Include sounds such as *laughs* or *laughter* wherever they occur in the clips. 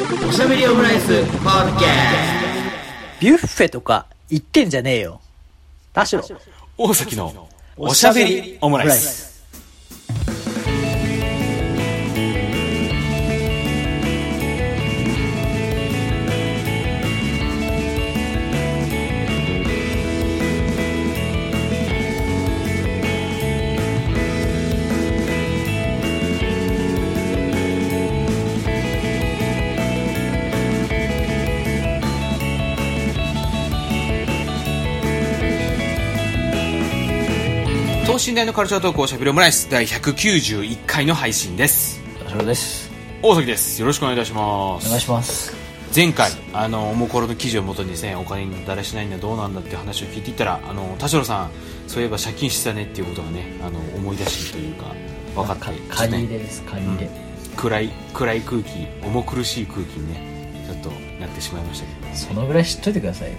おしゃべりオムライスポッケビュッフェとか言ってんじゃねえよ。田代。大崎のおしゃべりオムライス。等身大のカルチャートークおしゃべりオムライス第191回の配信です。田代です。大崎です。よろしくお願いいたします。お願いします。前回、あの、もうこれの記事をもとにですね、お金にだらしないんだどうなんだっていう話を聞いていったら、あの、田代さん、そういえば借金してたねっていうことがね、あの、思い出しというか、分かって、かちょっと借りね入れです、借り入れ。暗い、暗い空気、重苦しい空気にね、ちょっとなってしまいましたけど、はい、そのぐらい知っといてくださいよ。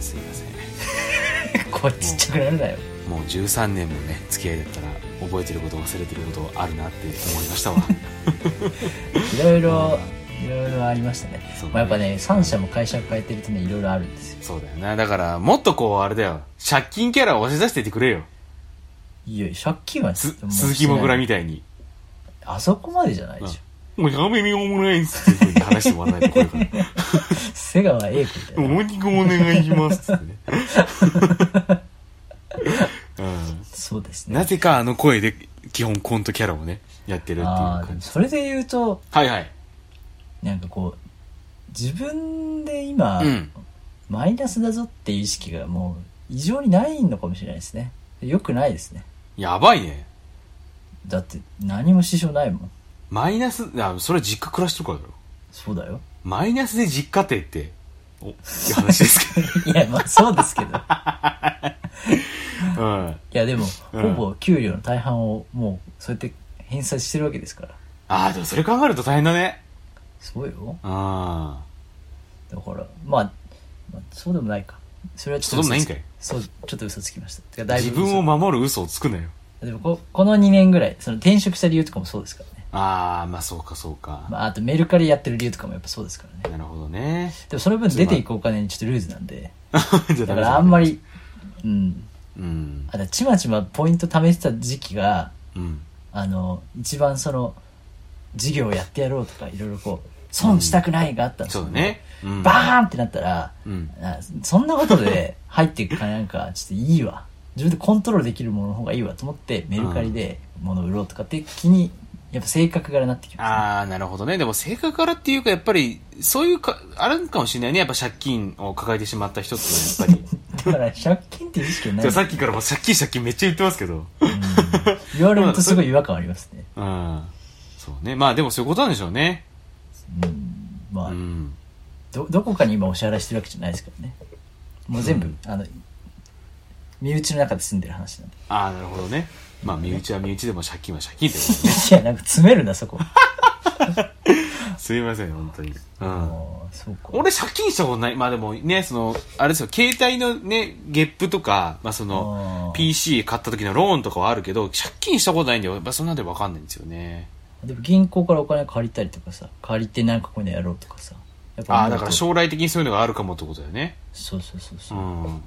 すいません。*laughs* これちっちゃくなるなよ。もう13年もね、付き合いだったら、覚えてること忘れてることあるなって思いましたわ。いろいろ、いろいろありましたね。ねまあ、やっぱね、3社も会社を変えてるとね、いろいろあるんですよ。そうだよな。だから、もっとこう、あれだよ、借金キャラを押し出していってくれよ。いや、借金は鈴木もぐらみたいに。あそこまでじゃないでしょ。もうやめみようもないっすっていうふうに話してもらわないとこれから。*laughs* 瀬川栄子みたいな。おにくお願いしますっつってね。*laughs* うんそうですね。なぜかあの声で基本コントキャラをね、やってるっていうでも感じ。それで言うと、はいはい。なんかこう、自分で今、うん。マイナスだぞっていう意識がもう異常にないのかもしれないですね。よくないですね。やばいね。だって何も支障ないもん。マイナス、あ、それ実家暮らしてるからだろ。そうだよ。マイナスで実家庭って、お、っていう話ですけ *laughs* いや、まあそうですけど。*laughs* いど。うん。や、でも、うんほぼ給料の大半をもう、そうやって返済してるわけですから。ああ、でもそれ考えると大変だね。そうよ。あだから、まあ、まあ、そうでもないか。それはちょっとそうでもないんかいそう、ちょっと嘘つきました。てかあ。だいぶ自分を嘘守る嘘をつくなよ。でもこ、この2年ぐらい、その転職した理由とかもそうですか。ああ、まあそうかそうか。まあ、あとメルカリやってる理由とかもやっぱそうですからね。なるほどね。でもその分出ていくお金にちょっとルーズなんで。*laughs* だからあんま。り、うん。うんあ。ちまちまポイント貯めてた時期が、うん。あの、一番その、事業をやってやろうとか、いろいろこう、損したくないがあったんですよ、そうだね。うん。バーンってなったら、うん。あそんなことで入っていく金なんか、ちょっといいわ。自分でコントロールできるものの方がいいわと思って、メルカリで物を売ろうとかって気に、やっぱ性格柄になってきます、ね。ああ、なるほどね。でも性格からっていうか、やっぱり、そういうか、あるかもしれないね。やっぱ借金を抱えてしまった人っていうのはやっぱり。だから借金って意識がない。じゃあさっきからもう借金借金めっちゃ言ってますけど。うん言われるとすごい違和感ありますね。*laughs* うん。そうね。まあでもそういうことなんでしょうね。うん、まあ、うん。ど、どこかに今お支払いしてるわけじゃないですからね。もう全部、あの、身内の中で住んでる話なんで。ああ、なるほどね。まあ身内は身内でも借金は借金ってことね。*laughs* いや、なんか詰めるな、そこ。*laughs* すいません、本当に。うん。ああ、そうか。俺借金したことない。まあでもね、その、あれですよ、携帯のね、ゲップとか、まあその PC 買った時のローンとかはあるけど、借金したことないんで、やっぱそんなんでわかんないんですよね。でも銀行からお金借りたりとかさ、借りてなんかこういうのやろうとかさ。ああ、だから将来的にそういうのがあるかもってことだよね。そうそうそううそう。ん。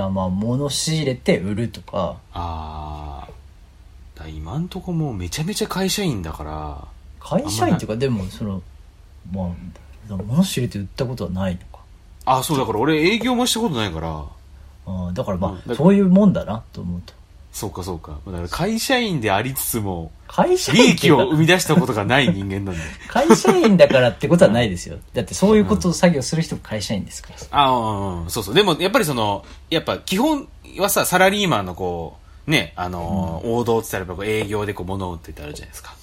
だからまあ、物仕入れて売るとか、ああ。今んとこもうめちゃめちゃ会社員だから、会社員とかでも、その、まあ、物仕入れて売ったことはないのか。ああ、そうだから俺営業もしたことないから、ああだからまあ、そういうもんだなと思うと。そうかそうか。だから会社員でありつつも、会社利員っていうか益を生み出したことがない人間なんで。*laughs* 会社員だからってことはないですよ。だってそういうことを作業する人が会社員ですからさ。ああ、そうそう。でも、やっぱりその、やっぱ基本はさ、サラリーマンのこう、ね、あのー王道って言ったら営業でこう物を売ってってあるじゃないですか。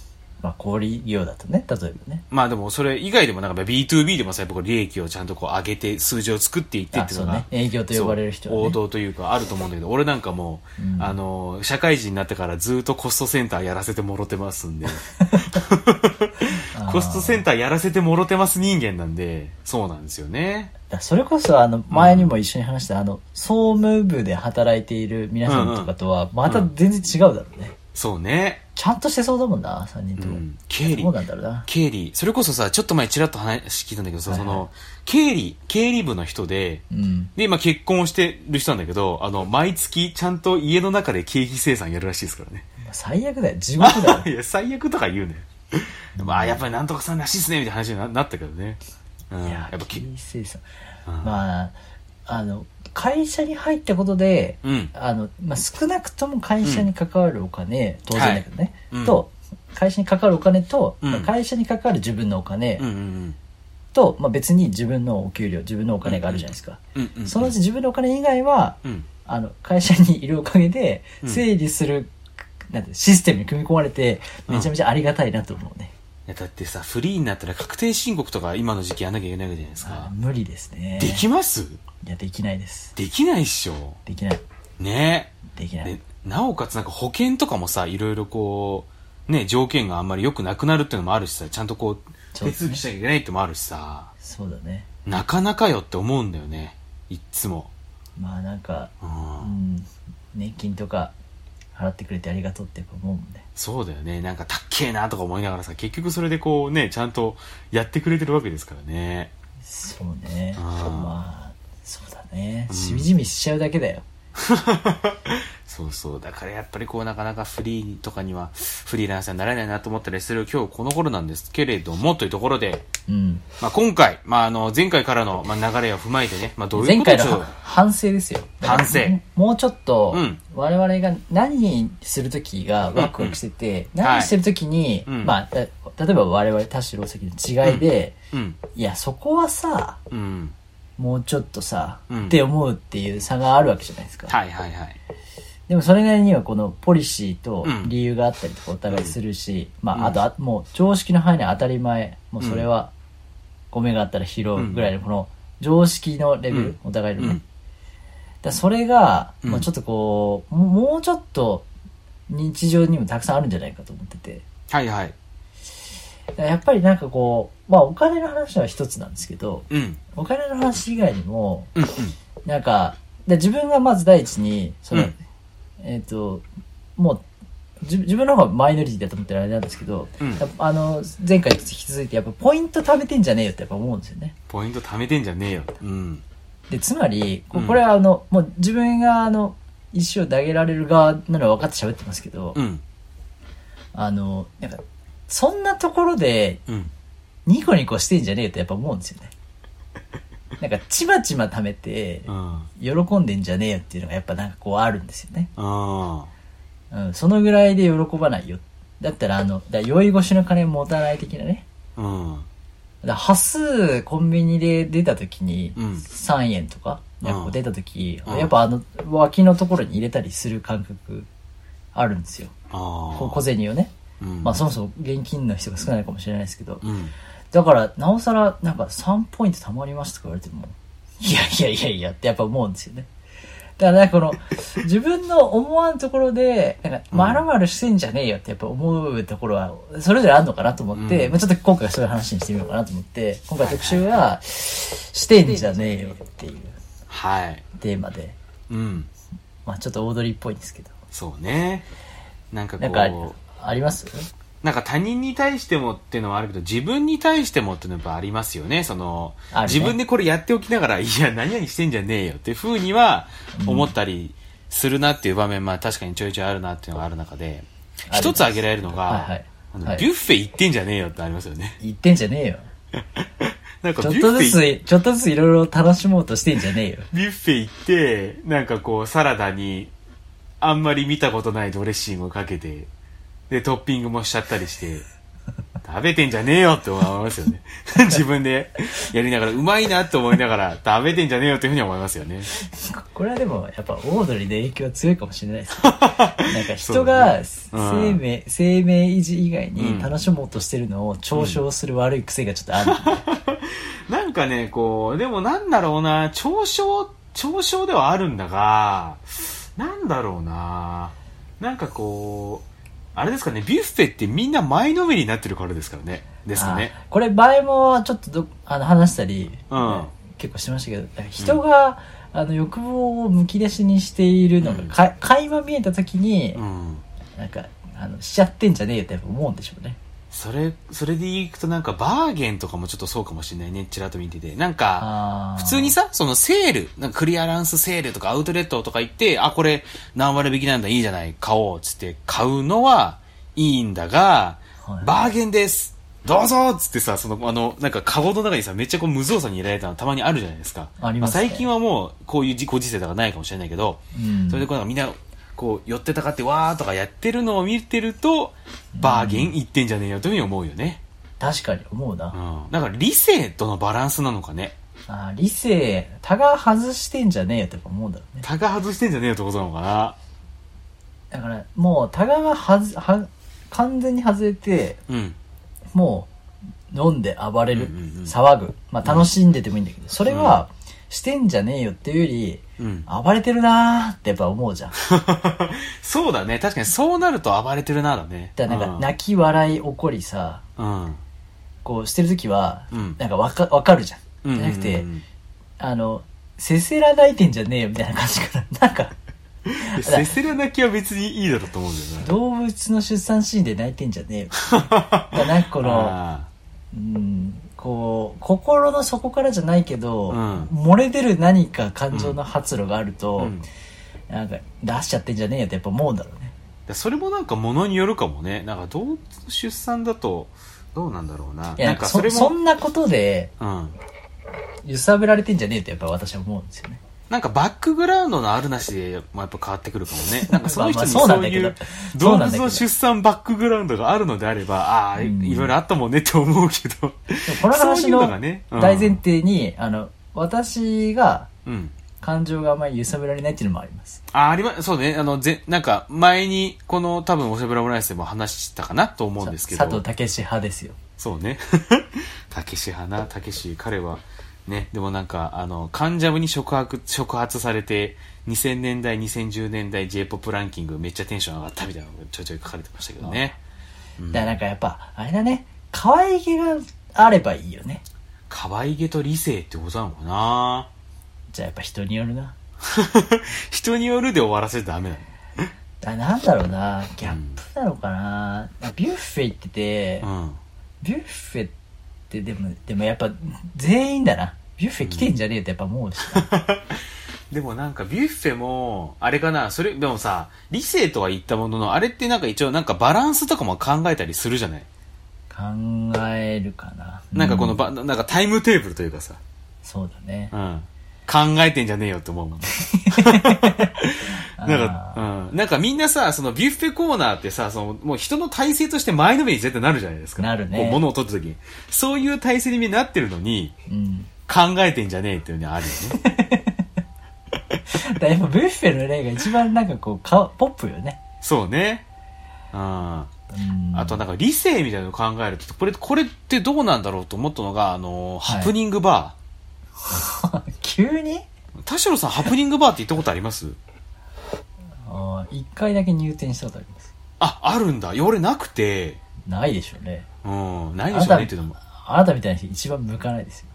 まあ、小売業だとね、例えばね。まあでもそれ以外でもなんか B2B でもさ、やっぱ利益をちゃんとこう上げて数字を作っていってっていうのが、ね営業と呼ばれる人はね王道というかあると思うんだけど、俺なんかもう、うんあのー、社会人になってからずっとコストセンターやらせてもろてますんで、*laughs* コストセンターやらせてもろてます人間なんで、そうなんですよね。だそれこそ、あの、前にも一緒に話した、あの、総務部で働いている皆さんとかとは、また全然違うだろうね。そうね。ちゃんとしてそうだもんな、3人とも。うん経理そうなんだろうな。経理、それこそさ、ちょっと前ちらっと話聞いたんだけどさ、はいはいその、経理、経理部の人で、うん。で、今結婚をしてる人なんだけど、あの、毎月ちゃんと家の中で経費生産やるらしいですからね。最悪だよ。地獄だよ。*laughs* いや、最悪とか言うね。まあ、やっぱりなんとかさんらしいっすね、みたいな話にななったけどね。うん。いややっぱき、経生産うんまああの会社に入ったことで、うん。あのまあ、少なくとも会社に関わるお金、当然だけどね、はいうんと会社に関わるお金と、うんまあ会社に関わる自分のお金うんうんと、まあ、別に自分のお給料自分のお金があるじゃないですか、うん。うんうん。そのうち自分のお金以外はうん。あの会社にいるおかげでうん整理する、なんてシステムに組み込まれてめちゃめちゃありがたいなと思うね、いや、だってさ、フリーになったら確定申告とか今の時期やんなきゃいけないわけじゃないですあか。無理ですね。できます？いやできないです。できないっしょ。できない。ね。できない、でなおかつなんか保険とかもさいろいろこうね条件があんまり良くなくなるっていうのもあるしさちゃんとこう手続きしなきゃいけないってのもあるしさ。そうだね。なかなかよって思うんだよね。いっつも。まあなんかううん。ん年金とか払ってくれてありがとうってやっぱ思うもんね。そうだよね。なんかたっけえなとか思いながらさ結局それでこうねちゃんとやってくれてるわけですからね。そうね。まあそうだね。うん。しみじみしちゃうだけだよ、*laughs* そうそう。だからやっぱりこうなかなかフリーとかにはフリーランサーになれないなと思ったりする今日この頃なんですけれどもというところで、うん、まあ、今回、まあ、あの前回からの、まあ、流れを踏まえてね、まあ、どういう前ことを回の反省ですよ。反省。もうちょっとうん。我々が何する時がワクワクしてて、うん。何してる時に、うん。まあ例えば我々田代関の違いで、うん。いやそこはさうん。もうちょっとさ、うん。って思うっていう差があるわけじゃないですか。はいはいはいでもそれなりにはこのポリシーとうん。理由があったりとかお互いするし、まうん。ああとあもう常識の範囲で当たり前、もうそれは米があったら拾うぐらいのこの常識のレベル、うん。お互いのね。うん。だそれが、うん。まあちょっとこう、ももうちょっと日常にもたくさんあるんじゃないかと思ってて。はいはい。やっぱりなんかこう、まあお金の話は一つなんですけど、うん。お金の話以外にも、うんうん。なんか、で自分がまず第一に、その、うんえっ、と、もう、自自分の方がマイノリティだと思ってるあれなんですけど、うん。あの、前回と引き続いて、やっぱポイント貯めてんじゃねえよってやっぱ思うんですよね。ポイント貯めてんじゃねえよ。うん。で、つまり、これはあの、もう自分があの、石を投げられる側なのは分かって喋ってますけど、うん。あの、なんか、そんなところでうん。ニコニコしてんじゃねえよってやっぱ思うんですよね。なんか、ちまちま貯めて、うん喜んでんじゃねえよっていうのがやっぱなんかこうあるんですよね。あうん、そのぐらいで喜ばないよ。だったらあの、だ酔い越しの金持たない的なね。あうんだ端数コンビニで出た時にうん3円とか、うんなんか出た時、うんやっぱあの脇のところに入れたりする感覚あるんですよ。あこあ小銭をね。うんまあそもそも現金の人が少ないかもしれないですけど。うんだから、なおさら、なんか3ポイント貯まりましたとか言われても、いやいやいやいやってやっぱ思うんですよね。だからこの、自分の思わんところで、なんか、うんまるまるしてんじゃねえよってやっぱ思うところは、それぞれあるのかなと思って、うん。まあちょっと今回はそういう話にしてみようかなと思って、今回特集は、してんじゃねえよっていうはい。テーマで、うん。まあちょっとオードリーっぽいんですけど、そうね。なんかこなんかう、あります？なんか他人に対してもっていうのはあるけど、自分に対してもっていうのはやっぱありますよね。その、ね自分でこれやっておきながら、いや、何々してんじゃねえよっていうふうには思ったりするなっていう場面、まあ確かにちょいちょいあるなっていうのがある中で、一つ挙げられるのが、はいはいはいビュッフェ行ってんじゃねえよってありますよね。言ってんじゃねえよ。*laughs* なんかちょっとずつ、ちょっとずついろいろ楽しもうとしてんじゃねえよ。ビュッフェ行って、なんかこう、サラダに、あんまり見たことないドレッシングをかけて、で、トッピングもしちゃったりして、食べてんじゃねえよって思いますよね。*laughs* 自分でやりながら、うまいなって思いながら、食べてんじゃねえよっていうふうに思いますよね。これはでも、やっぱ、オードリーで影響は強いかもしれないですね。*laughs* なんか人がそうねうん生命、生命維持以外うんに楽しもうとしてるのを嘲笑する悪い癖がちょっとあるんで。*laughs* なんかね、こう、でもなんだろうな、嘲笑、嘲笑ではあるんだが、なんだろうな、なんかこう、あれですかね、ビュッフェってみんな前のめりになってるからですからね。ですかね。あこれ前もちょっとどあの話したり、うん結構してましたけど、人が、あの欲望をむき出しにしているのが、か垣間見えた時に、うん。なんか、あの、しちゃってんじゃねえよってやっぱ思うんでしょうね。それ、それでいくとなんかバーゲンとかもちょっとそうかもしれないね、ちらっと見てて。なんか、普通にさ、そのセール、なんかクリアランスセールとかアウトレットとか行って、あ、これ何割引きなんだ、いいじゃない、買おう、つって買うのはいいんだが、はい。バーゲンです。どうぞっつってさ、その、あの、なんか、カゴの中にさ、めっちゃこう無造作に入れられたのたまにあるじゃないですか。ありますね。最近はもう、こういうご時世だからないかもしれないけど、うん。それでこうみんな、こう、寄ってたかってわーとかやってるのを見てると、バーゲンいってんじゃねえよというふうに思うよね。確かに思うな。うん。だから理性とのバランスなのかね。あー理性、他が外してんじゃねえよってやっぱ思うんだろうね。タガ外してんじゃねえよってことなのかな。だから、もう、他がはず、は、完全に外れて、うん。もう、飲んで暴れる、うんうんうん騒ぐ。まあ、楽しんでてもいいんだけど、それは、してんじゃねえよっていうより、うん。暴れてるなーってやっぱ思うじゃん。*laughs* そうだね。確かにそうなると暴れてるなだね。だからなんか、泣き笑い怒りさ、うん。うん。こうしてるときは、うんなんかわか、わかるじゃん。うんじゃなくて、あの、せせら泣いてんじゃねえよみたいな感じかな。*laughs* なんか、*laughs* せせら泣きは別にいいだろうと思うんだよね。動物の出産シーンで泣いてんじゃねえよ。だなんかこの、あうん、こう、心の底からじゃないけど、うん漏れ出る何か感情の発露があると、ーうんなんか出しちゃってんじゃねえよってやっぱ思うんだろうね。でそれもなんかものによるかもね。なんか動物の出産だと、どうなんだろうな。いや、なんかそれそそも、んなことでうん。揺さぶられてんじゃねえってやっぱ私は思うんですよね。なんかバックグラウンドのあるなしで、まあ、やっぱ変わってくるかもね。*laughs* なんかその人にそういうそ動物の出産バックグラウンドがあるのであれば、ああ、うんいろいろあったもんねって思うけど。この話の大前提に、あの、私がうん。感情があまり揺さぶられないっていうのもあります。あ、ありま、そうね。あの、ぜ、なんか、前に、この、多分、おしゃべらオムライスでも話したかなと思うんですけど。佐藤健志派ですよ。そうね。たけし派な、たけし、彼は、ね、でもなんか、あの、カンジャムに触発、触発されて、2000年代、2010年代 J-POP ランキングめっちゃテンション上がったみたいなのがちょいちょい書かれてましたけどね。うんだからなんかやっぱ、あれだね、可愛げがあればいいよね。可愛げと理性ってことなのかな？じゃあやっぱ人によるな。*laughs* 人によるで終わらせてダメなの。あなんだろうな、ギャップなのかな。ビュッフェ行ってて、うん。ビュッフェってでも、でもやっぱ全員だな。ビュッフェ来てんじゃねえってやっぱ思うしな。*laughs* でもなんかビュッフェも、あれかな、それ、でもさ、理性とは言ったものの、あれってなんか一応なんかバランスとかも考えたりするじゃない？考えるかな。なんかこのうんば、なんかタイムテーブルというかさ、そうだね。うん。考えてんじゃねえよって思うもんね。*laughs* なんか、うん。なんかみんなさ、そのビュッフェコーナーってさ、その、もう人の体制として前のめりに絶対なるじゃないですか。なるねこう物を取った時に。そういう体制になってるのに、うん。考えてんじゃねえっていうのはあるよね。*laughs* だやっぱビュッフェの例が一番なんかこう、かポップよね。そうね。うん。うん。あとなんか理性みたいなのを考えると、これ、これってどうなんだろうと思ったのが、あの、はいハプニングバ *laughs* 急に？ー。田代さん、ハプニングバーって行ったことあります？あー一回だけ入店したことあります。あ、あるんだ。いや俺なくて、ないでしょうね。うん、ないでしょうねっていうのも。あなたみたいな人一番向かないですよ。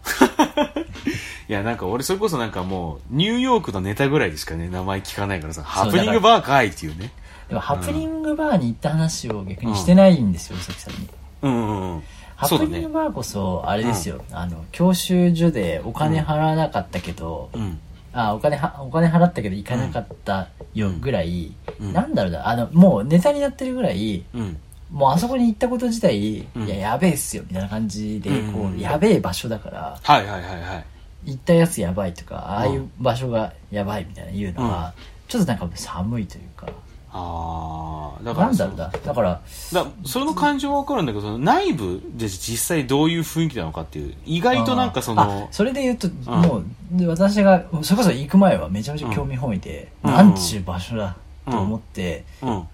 *laughs* いや、なんか俺それこそなんかもう、ニューヨークのネタぐらいでしかね、名前聞かないからさ、ハプニングバーかいっていうね。でもハプニングバーに行った話を逆にしてないんですよ、宇崎さんに。うんうんうん。ハプニング。バーこそ、あれですよ、あの、教習所でお金払わなかったけど、うん。あ、お金は、お金払ったけど行かなかったよぐらい、うん。なんだろうな、あの、もうネタになってるぐらい、うん。もうあそこに行ったこと自体、うん。いや、やべえっすよ、みたいな感じで、うん。こう、やべえ場所だから、はいはいはいはい。行ったやつやばいとか、ああいう場所がやばいみたいな言うのは、ちょっとなんか寒いというか、ああ、だからそなんだろうな、だから、だその感情はわかるんだけど、その内部で実際どういう雰囲気なのかっていう、意外となんかそあの、それで言うと、もうで私がそれこそ行く前はめちゃめちゃ興味本位で、うん。なんちゅう場所だと思ってうん。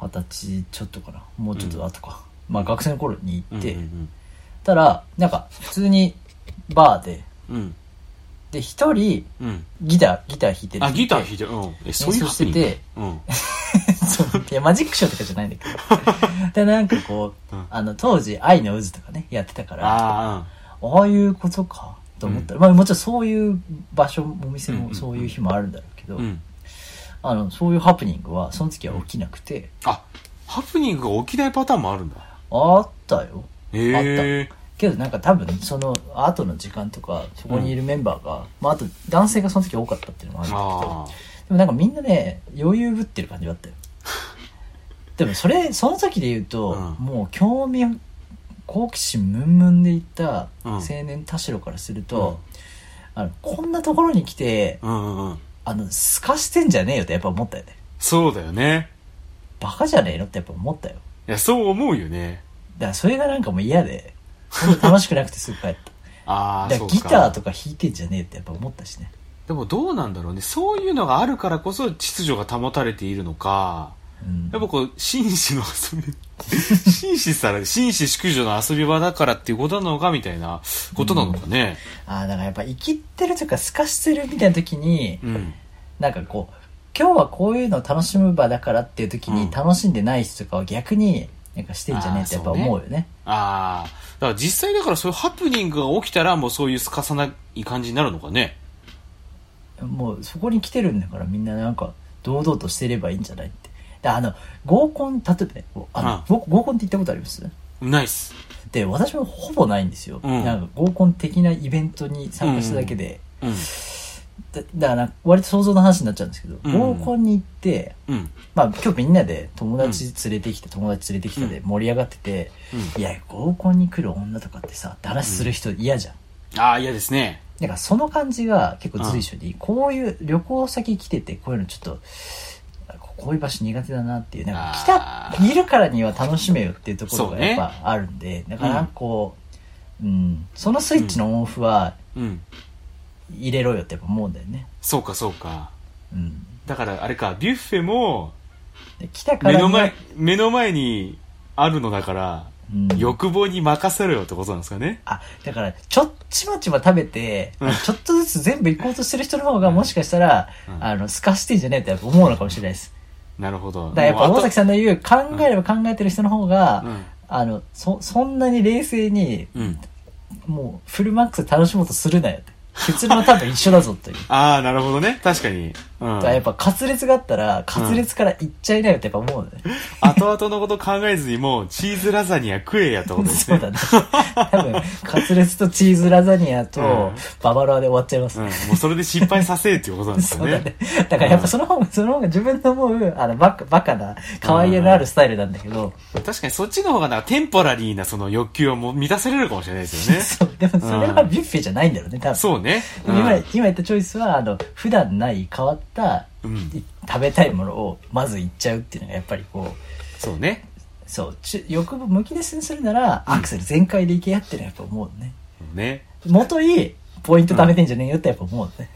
二十歳ちょっとかな。もうちょっと後か、まあ学生の頃に行って、うんたらなんか普通にバーでうんうん。で一人うん。うん。ギターギター弾いてるあ、ギター弾いいてる。うん。え、そういうしててハプニング *laughs* そういやマジックショーとかじゃないんだけど *laughs* でなんかこう、うんあの当時「愛の渦」とかねやってたかうん。らあああいうことかと思ったら、まあもちろんそういう場所お店うんうんうんもそういう日もあるんだろうけど、あ、うん。うん。あのそういうハプニングはその時は起きなくて、あ、ハプニングが起きないパターンもあるんだ。あったよ。へえ。けどなんか多分その後の時間とかそこにいるメンバーが、まああと男性がその時多かったっていうのもあるんだけどあでもなんかみんなね余裕ぶってる感じだったよ *laughs* でもそれその時で言うと、うんもう興味好奇心ムンムンでいったうん青年田代からすると、あのこんなところに来てあ。うんうんうん。あのすかしてんじゃねえよってやっぱ思ったよねそうだよね。バカじゃねえのってやっぱ思ったよいや、そう思うよね。だからそれがなんかもう嫌で楽しくなくてすぐ帰ったああ。ギターとか弾いてんじゃねえってやっぱ思ったしねでもどうなんだろうね。そういうのがあるからこそ秩序が保たれているのか、うんやっぱこう、紳士の遊び、*laughs* 紳士さら、紳士淑女の遊び場だからっていうことなのかみたいなことなのかね。ああだからやっぱ生きってるというかすかしてるみたいな時に、うん。なんかこう今日はこういうのを楽しむ場だからっていう時うんに楽しんでない人とかは逆になんかしてんじゃねえってやっぱ思うよね。ああ。だから実際だからそういうハプニングが起きたらもうそういうすかさない感じになるのかね。もうそこに来てるんだからみんななんか堂々としてればいいんじゃないって。であの合コン例えばねあの、合合コンって行ったことあります？ナイス。で私もほぼないんですよ、うん。なんか合コン的なイベントに参加しただけで、うん。だだから割と想像の話になっちゃうんですけど、うん。合コンに行ってうん。まあ今日みんなで友達連れてきて、友達連れてきたで盛り上がってて、ういや合コンに来る女とかってさって話する人嫌じゃん、ああ、嫌ですね。だからその感じが結構随所に、こういう旅行先来ててこういうのちょっとこういう場所苦手だなっていうなんか来あたいるからには楽しめよっていうところそうね。がやっぱあるんで、だからこう、うん、そのスイッチのオンオフはうん。入れろよってやっぱ思うんだよね、そうかそうか。うん、だからあれか、ビュッフェもで来たから目の前、目の前にあるのだから、うん欲望に任せろよってことなんですかね。あ、だから、ちょっちまちま食べて、うんちょっとずつ全部行こうとしてる人の方が、もしかしたら、うんあの、すかしてんじゃねえって思うのかもしれないです。なるほど。だからやっぱ大崎さんの言う、考えれば考えてる人の方が、うんあの、そ、そんなに冷静に、うん。もう、フルマックスで楽しもうとするなよって。結論は多分一緒だぞという。ああ、なるほどね。確かに。やっぱ、滑裂があったら、滑裂から行っちゃいなよってやっぱ思うのね。後々のこと考えずにもう、チーズラザニア食えやってことですね。*laughs* そうだね。多分、滑裂とチーズラザニアとうん、ババロアで終わっちゃいます。うん。もうそれで失敗させえっていうことなんですそうだね。。だからやっぱその方が、その方が自分の思う、あの、バカ、バカな、可愛げのあるスタイルなんだけど、確かにそっちの方がなんかテンポラリーなその欲求をもう満たせれるかもしれないですよね。そう、でもそれはビュッフェじゃないんだろうね、多分。そうね。うん今、今言ったチョイスは、あの、普段ない変わった、うんい食べたいものをまず言っちゃうっていうのがやっぱりこう、そうね。そう、ち欲望むき出しにするなら、アクセル全開でいけやってのはやっぱ思うね。ね。元いい、ポイント貯めてんじゃねえよってやっぱ思うね。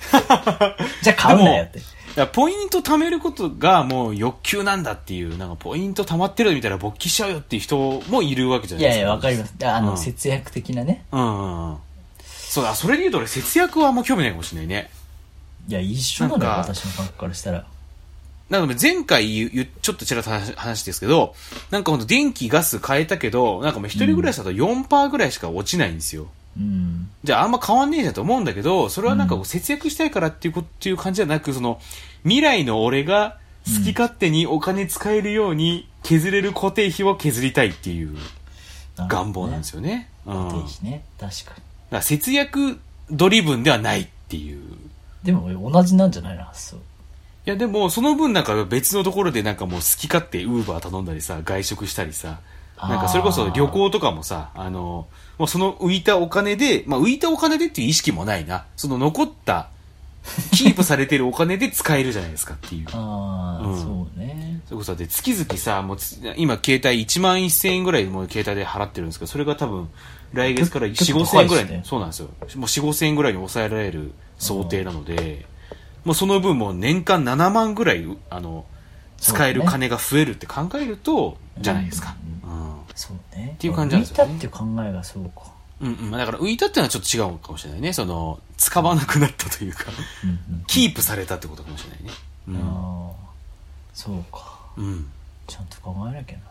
じゃあ買うなよって。いやポイント貯めることがもう欲求なんだっていう、なんかポイント貯まってるみたいな勃起しちゃうよっていう人もいるわけじゃないですか。いやいや、わかります。あの、うん節約的なね。うんうんうん。そうだ、それで言うと俺節約はあんま興味ないかもしれないね。いや、一緒なのよ、なんか私の感覚からしたら。なので前回言うちょっとちらっと話話ですけど、なんかほんと電気ガス変えたけど、なんかもう一人暮らしだと4%ぐらいしか落ちないんですよ。うん。じゃああんま変わんねえじゃんと思うんだけど、それはなんかこう節約したいからっていうこと、っていう感じじゃなく、その、未来の俺が好き勝手にお金使えるように削れる固定費を削りたいっていう願望なんですよ。よね。うん。固定だか費ね。確かに。ら節約ドリブンではないっていう。でも同じなんじゃないの発想。いやでも、その分なんか別のところでなんかもう好き勝手ウーバー頼んだりさ、外食したりさ、なんかそれこそ旅行とかもさ、あの、もうその浮いたお金で、まあ浮いたお金でっていう意識もないな。その残った、キープされてるお金で使えるじゃないですかっていう。*laughs* ああ、うんそうね。それこそだって月々さ、もうつ今携帯1万1000円ぐらいもう携帯で払ってるんですけど、それが多分来月から4、結構5000円ぐらいねそうなんですよ。もう4、5000円ぐらいに抑えられる想定なので、もうその分もう年間7万ぐらい、あの、使える金が増えるって考えると、じゃないですか。うん。そうね。っっていう感じなんですよね浮いたっていう考えがそうか。うんうん。まあだから浮いたっていうのはちょっと違うかもしれないね。その、使わなくなったというか。キープされたってことかもしれないね。うん。ああ、そうか。うん。ちゃんと考えなきゃな。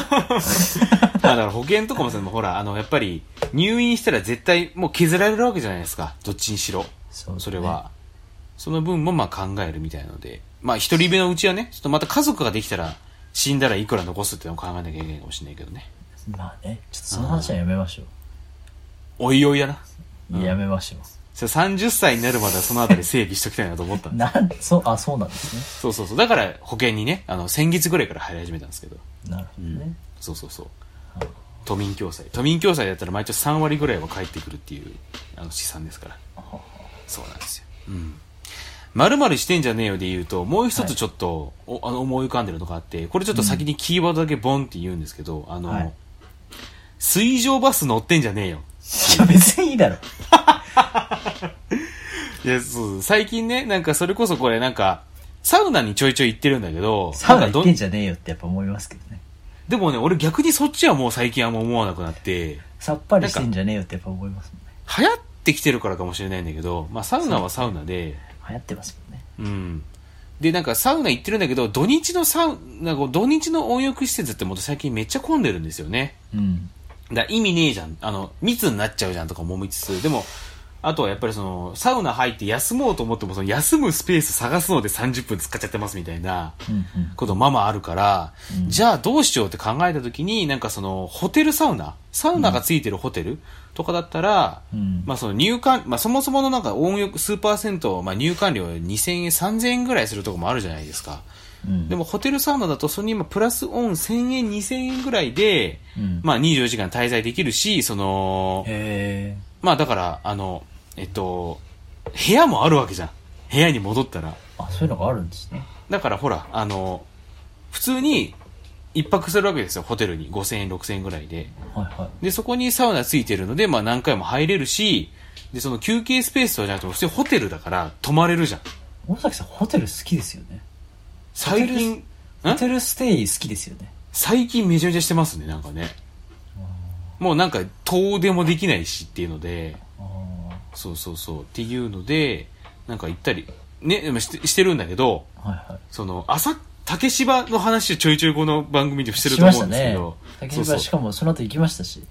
*laughs* だから保険とかもさ、ほら、あの、やっぱり入院したら絶対もう削られるわけじゃないですか。どっちにしろ。そねそれは。その分もまあ考えるみたいなので。まあ一人目のうちはね、ちょっとまた家族ができたら死んだらいくら残すっていうのを考えなきゃいけないかもしれないけどね。まあね、ちょっとその話はやめましょおいおいやな。う。やめましょそれ30歳になるまではそのあたり整備しときたいなと思ったう。んですなん、そう、あ、そうなんですね。そうそうそう。だから保険にね、あの、先月ぐらいから入り始めたんですけど。なるほどね。そうそうそう。都民共済。都民共済だったら毎年3割ぐらいは返ってくるっていう、あの、試算ですから。そうなんですよ。うん。〇〇してんじゃねえよで言うと、もう一つちょっと、おあの思い浮かんでるのがあって、これちょっと先にキーワードだけボンって言うんですけど、あの、はい水上バス乗ってんじゃねえよ。いや、別にいいだろ。*laughs* いや、そう、最近ね、なんかそれこそこれなんか、サウナにちょいちょい行ってるんだけど、サウナ行ってんじゃねえよってやっぱ思いますけどね。でもね、俺逆にそっちはもう最近あんま思わなくなって、さっぱりしてんじゃねえよってやっぱ思いますもんね。流行ってきてるからかもしれないんだけど、まあサウナはサウナで、流行ってますもんね。うん。で、なんかサウナ行ってるんだけど、土日のサウ、なんか土日の温浴施設ってもっと最近めっちゃ混んでるんですよね。うん。だ意味ねえじゃん。あの、密になっちゃうじゃんとか思いつつ、でも、あとはやっぱりその、サウナ入って休もうと思っても、その休むスペース探すので30分使っちゃってますみたいな。ことままあるから、うんじゃあどうしようって考えた時に、なんかその、ホテルサウナサウナがついてるホテルとかだったら、うん。まあその入館、まあそもそものなんか温浴スーパー銭湯、まあ入館料2000円、3000円ぐらいするとこもあるじゃないですか。うん、でもホテルサウナだとそれに今プラスオン1000円、2000円ぐらいで、うん、まあ24時間滞在できるし、その、へまあだから、あの、えっと、部屋もあるわけじゃん。部屋に戻ったら。ーあ、そういうのがあるんですね。だからほら、あの、普通に一泊するわけですよ、ホテルに。5000円、6000円ぐらいで。はいはで、そこにサウナついてるので、まあ何回も入れるし、で、その休憩スペースとかじゃなくて、普通にホテルだから泊まれるじゃん。い。大崎さん、ホテル好きですよね。最近、んホテルステイ好きですよね。最近めちゃめちゃしてますね、なんかね。もうなんか、遠出もできないしっていうので、あそうそうそう、っていうので、なんか行ったり、ね、してしてるんだけど、ーはいはい。その、朝、竹芝の話をちょいちょいこの番組でしてると思うんですけねど、。竹そうそう芝しかもその後行きましたし。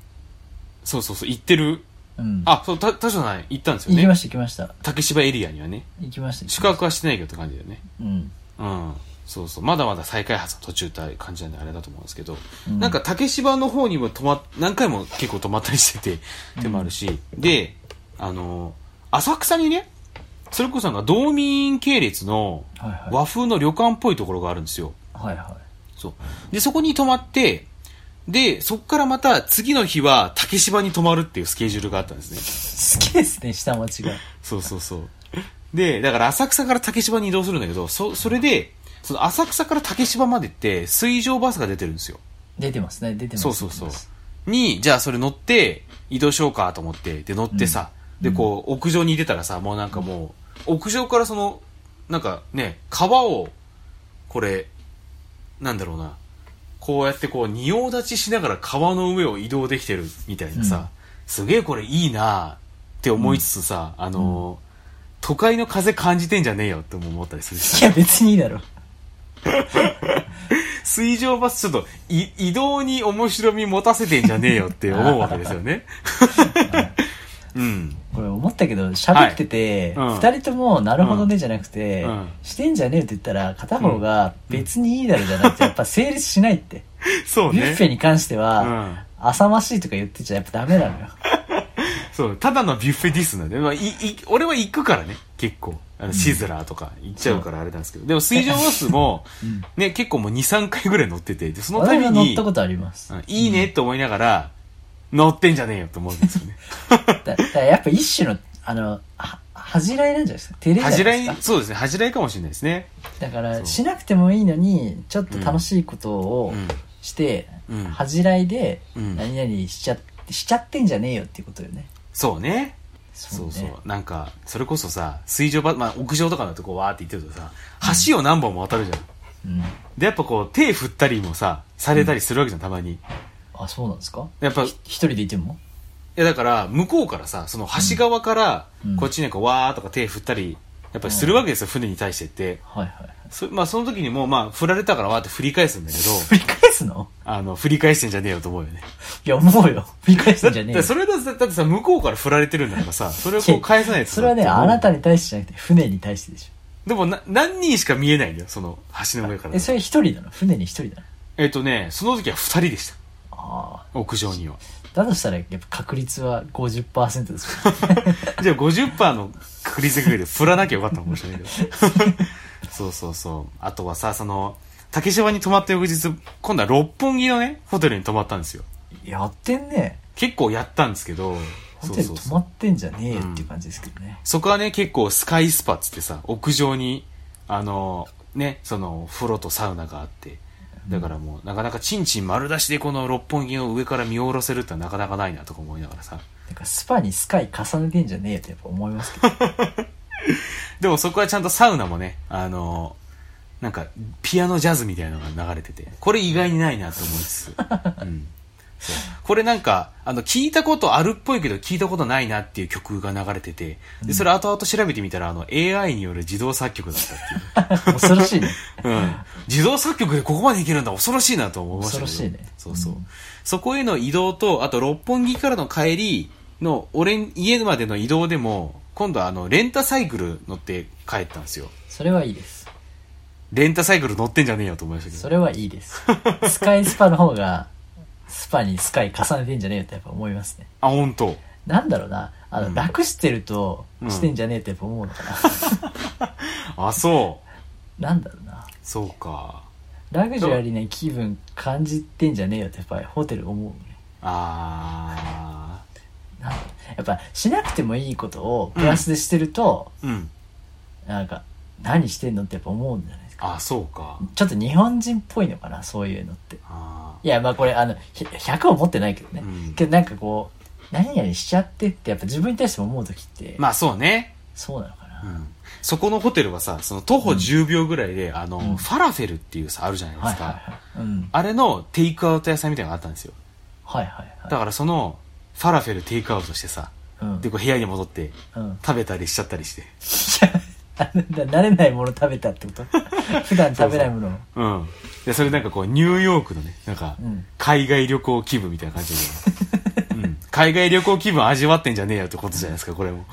そうそうそう、行ってる。うん。あ、そう、た、確かない、行ったんですよね。行きました行きました。竹芝エリアにはね。行きました。宿泊はしてないけどって感じだよね。うん。うん。そうそう。まだまだ再開発の途中って感じなんであれだと思うんですけど、うんなんか竹芝の方にも泊まっ、何回も結構泊まったりしてて、でもあるし、で、あの、浅草にね、それこそなんか道民系列の。和風の旅館っぽいところがあるんですよ。はいはそう。で、そこに泊まって、で、そっからまた次の日は竹芝に泊まるっていうスケジュールがあったんですね。い。好きですね、下町が。*laughs* そうそうそう。で、だから浅草から竹芝に移動するんだけど、そ、それで、その浅草から竹芝までって水上バスが出てるんですよ。出てますね、出てます。そうそうそうに、じゃあそれ乗って移動しようかと思って、で乗ってさ、うんでこう屋上に出たらさ、もうなんかもう、屋上からその、なんかね、川を、これ、なんだろうな、こうやってこう仁王立ちしながら川の上を移動できてるみたいなさ、うんすげえこれいいなって思いつつさ、あのー都会の風感じてんじゃねえよって思ったりするしいや、別にいいだろ。*laughs* 水上バスちょっとい移動に面白み持たせてんじゃねえよって思うわけですよね。*laughs* うん。これ思ったけど、喋ってて、はいうん二人とも、なるほどねじゃなくて、うんしてんじゃねえって言ったら、片方が別にいいだろじゃなくて、*laughs* やっぱ成立しないって。そうね。ビュッフェに関しては、うん浅ましいとか言ってちゃやっぱダメなのよ。*laughs* そう、ただのビュッフェディスなんで、まあ、い、い、俺は行くからね、結構。あの、シズラーとか行っちゃうからあれなんですけど。でも水上バスも、*laughs* うんね、結構もう2、3回ぐらい乗ってて、で、その私度には乗った、ことあります。うんいいねって思いながら、乗ってんじゃねえよって思うんですよね。*laughs* だだやっぱ一種の、あの、は恥じらいなんじゃないですか？照れじゃない恥じらいですか。、そうですね、恥じらいかもしれないですね。だから、しなくてもいいのに、ちょっと楽しいことをうん。して、うん恥じらいで、うん何々しちゃって、しちゃってんじゃねえよっていうことよね。そうね。そねそうそう。なんか、それこそさ、水上バ、まあ、屋上とかのとこわーって行ってるとさ、橋を何本も渡るじゃん。うん。で、やっぱこう、手振ったりもさ、されたりするわけじゃん、たまに。あ、そうなんですか？やっぱ、い一人でいても？やだから、向こうからさ、その橋側からうん、こっちにこう、わーとか手振ったり、やっぱりするわけですよ、船に対してって。はいはいはい。そまあ、その時にもう、まあ、振られたからわーって振り返すんだけど、振り返すの？あの、振り返してんじゃねえよと思うよね。いや、思うよ。振り返すだっんじゃねえよて、。それだだってさ、向こうから振られてるんだからさ、それをこう返さないとさそれはね、って思うあなたに対してじゃなくて、船に対してでしょ。でもな、何人しか見えないんだよ、その橋の上からえ、。それ一人なの？船に一人なの？えっ、とね、その時は二人でした。ああ。屋上には。だとしたら、やっぱ確率は50%ですよね。*laughs* じゃあ50%の確率で振らなきゃよかったのかもしれないけど。*laughs* そうそうそう。あとはさ、その、竹芝に泊まった翌日、今度は六本木のね、ホテルに泊まったんですよ。やってんね。結構やったんですけど、ホテル泊まってんじゃねえよっていう感じですけどね。そこはね、結構スカイスパっつってさ、屋上に、あの、ね、その、風呂とサウナがあって、だからもう、なかなかチンチン丸出しでこの六本木の上から見下ろせるってなかなかないなとか思いながらさ。なんかスパにスカイ重ねてんじゃねえよってやっぱ思いますけど。*laughs* でもそこはちゃんとサウナもね、あの、なんか、ピアノジャズみたいなのが流れてて、これ意外にないなと思いつつ。*laughs* うん。これなんか、あの、聞いたことあるっぽいけど聞いたことないなっていう曲が流れてて、で、それ後々調べてみたら、あの、AI による自動作曲だったっていう。恐ろしいね。*laughs* うん。自動作曲でここまでいけるんだ、恐ろしいなと思いましたけど。恐ろしいねそうそう。うんそこへの移動と、あと六本木からの帰りの、俺、家までの移動でも、今度はあの、レンタサイクル乗って帰ったんですよ。それはいいです。レンタサイクル乗ってんじゃねえよと思いましたけど。それはいいです。スカイスパの方が、スパにスカイ重ねてんじゃねえよってやっぱ思いますね。あ、本当。なんだろうな。あの、うん楽してると、うんしてんじゃねえってやっぱ思うのかな。*laughs* あ、そう。なんだろうな。そうか。ラグジュアリーな気分感じてんじゃねえよってやっぱりホテル思うね。あなんだろうやっぱしなくてもいいことをプラスでしてると、ー。うん。なんか、何してんのってやっぱ思うんじゃないですか。あ、そうか。ちょっと日本人っぽいのかな、そういうのって。あいや、まあこれ、あの、ひ100を持ってないけどね。うんけどなんかこう、何々しちゃってってやっぱ自分に対しても思うときって、まあそうね。そうなのかな。うん。そこのホテルはさ、その徒歩10秒ぐらいで、あの、んファラフェルっていうさ、あるじゃないですか。はいはいはい。うん。あれのテイクアウト屋さんみたいなのがあったんですよ。はいはいはい。だからその、ファラフェルテイクアウトしてさ、うん。で、こう部屋に戻って、うん。食べたりしちゃったりして。*laughs* 慣れないもの食べたってこと？*laughs* 普段食べないものを。うん。で、それなんかこう、ニューヨークのね、なんかうん、海外旅行気分みたいな感じで、*laughs* うん。海外旅行気分味わってんじゃねえよってことじゃないですか、これも。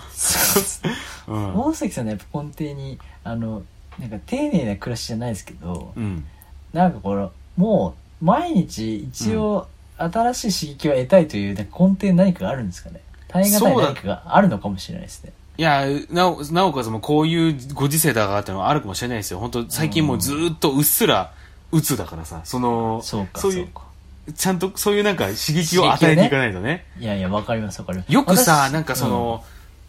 うん。大関さんのやっぱ根底に、あの、なんか丁寧な暮らしじゃないですけど、うん。なんかこの、もう、毎日一応、新しい刺激を得たいという、根底に何かがあるんですかね？耐え難いそうだ何かがあるのかもしれないですね。いや、なお、なおかつもうこういうご時世だからっていうのはあるかもしれないですよ。本当最近もうずーっとうっすら、鬱だからさ、その、そうか、そいうそう。ちゃんとそういうなんか刺激を与えていかないとね。いやいや、わかりますわかります。よくさ、私なんかそ、の、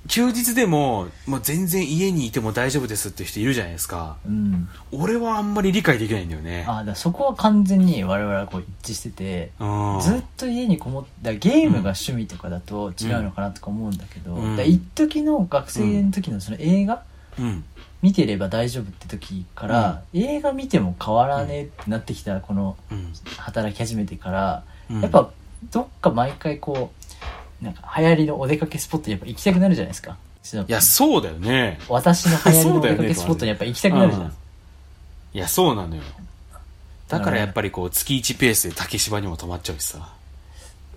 休日でも、もう全然家にいても大丈夫ですって人いるじゃないですか。うん。うん俺はあんまり理解できないんだよね。あ、だそこは完全に我々はこう一致してて、うん。ずっと家にこもったゲームが趣味とかだと違うのかなとか思うんだけど、うんだ一時の学生の時のその映画うん。見てれば大丈夫って時から、映画見ても変わらねえってなってきたこのうん。働き始めてから、うんやっぱどっか毎回こうなんか流行りのお出かけスポットにやっぱ行きたくなるじゃないですかいや、そうだよね。私の流行りのお出かけスポットにやっぱ行きたくなるじゃん、うんいや、そうなのよ。だからやっぱりこう、月1ペースで竹芝にも泊まっちゃうしさ。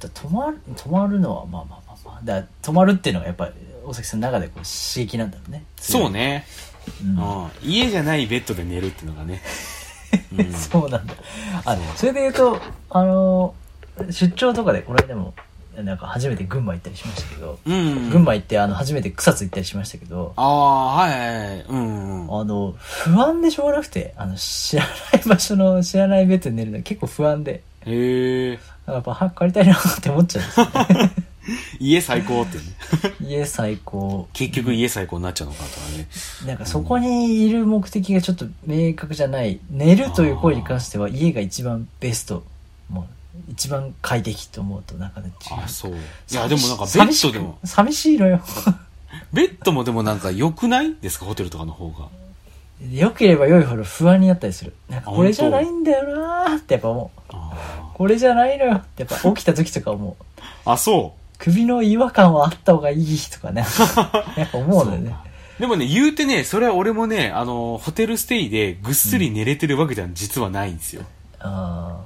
だ泊まる泊まるのはまあまあまあまあだ泊まるっていうのがやっぱり大崎さんの中でこう刺激なんだろうねそう、ね。うんうん。家じゃないベッドで寝るっていうのがね。う *laughs* んそうなんだあそれで言うとあの出張とかでこの間もなんか初めて群馬行ったりしましたけど、うん。群馬行ってあの初めて草津行ったりしましたけど、ああ、はいはいはい。うんうん。あの、不安でしょうがなくて、あの、知らない場所の知らないベッドに寝るの結構不安で、へえ。やっぱ早く帰りたいなって思っちゃうんです。*laughs* 家最高ってね。*laughs* 家最高。結局家最高になっちゃうのかとかね。なんかそこにいる目的がちょっと明確じゃない。寝るという行為に関しては家が一番ベスト。もう、一番快適と思うと、なんかね、あ、そう。いや、でもなんかベッドでも、寂しいのよ。*laughs* ベッドもでもなんか良くないですか？ホテルとかの方が。良ければ良いほど不安になったりする。なんかこれじゃないんだよなーってやっぱ思う。あこれじゃないのよってやっぱ起きた時とか思う。ーあ、そ首の違和感はあった方がいいとかね。*laughs* やっぱ思うのよね。う。でもね、言うてね、それは俺もね、あの、ホテルステイでぐっすり寝れてるわけじゃ実はないんですよ。あ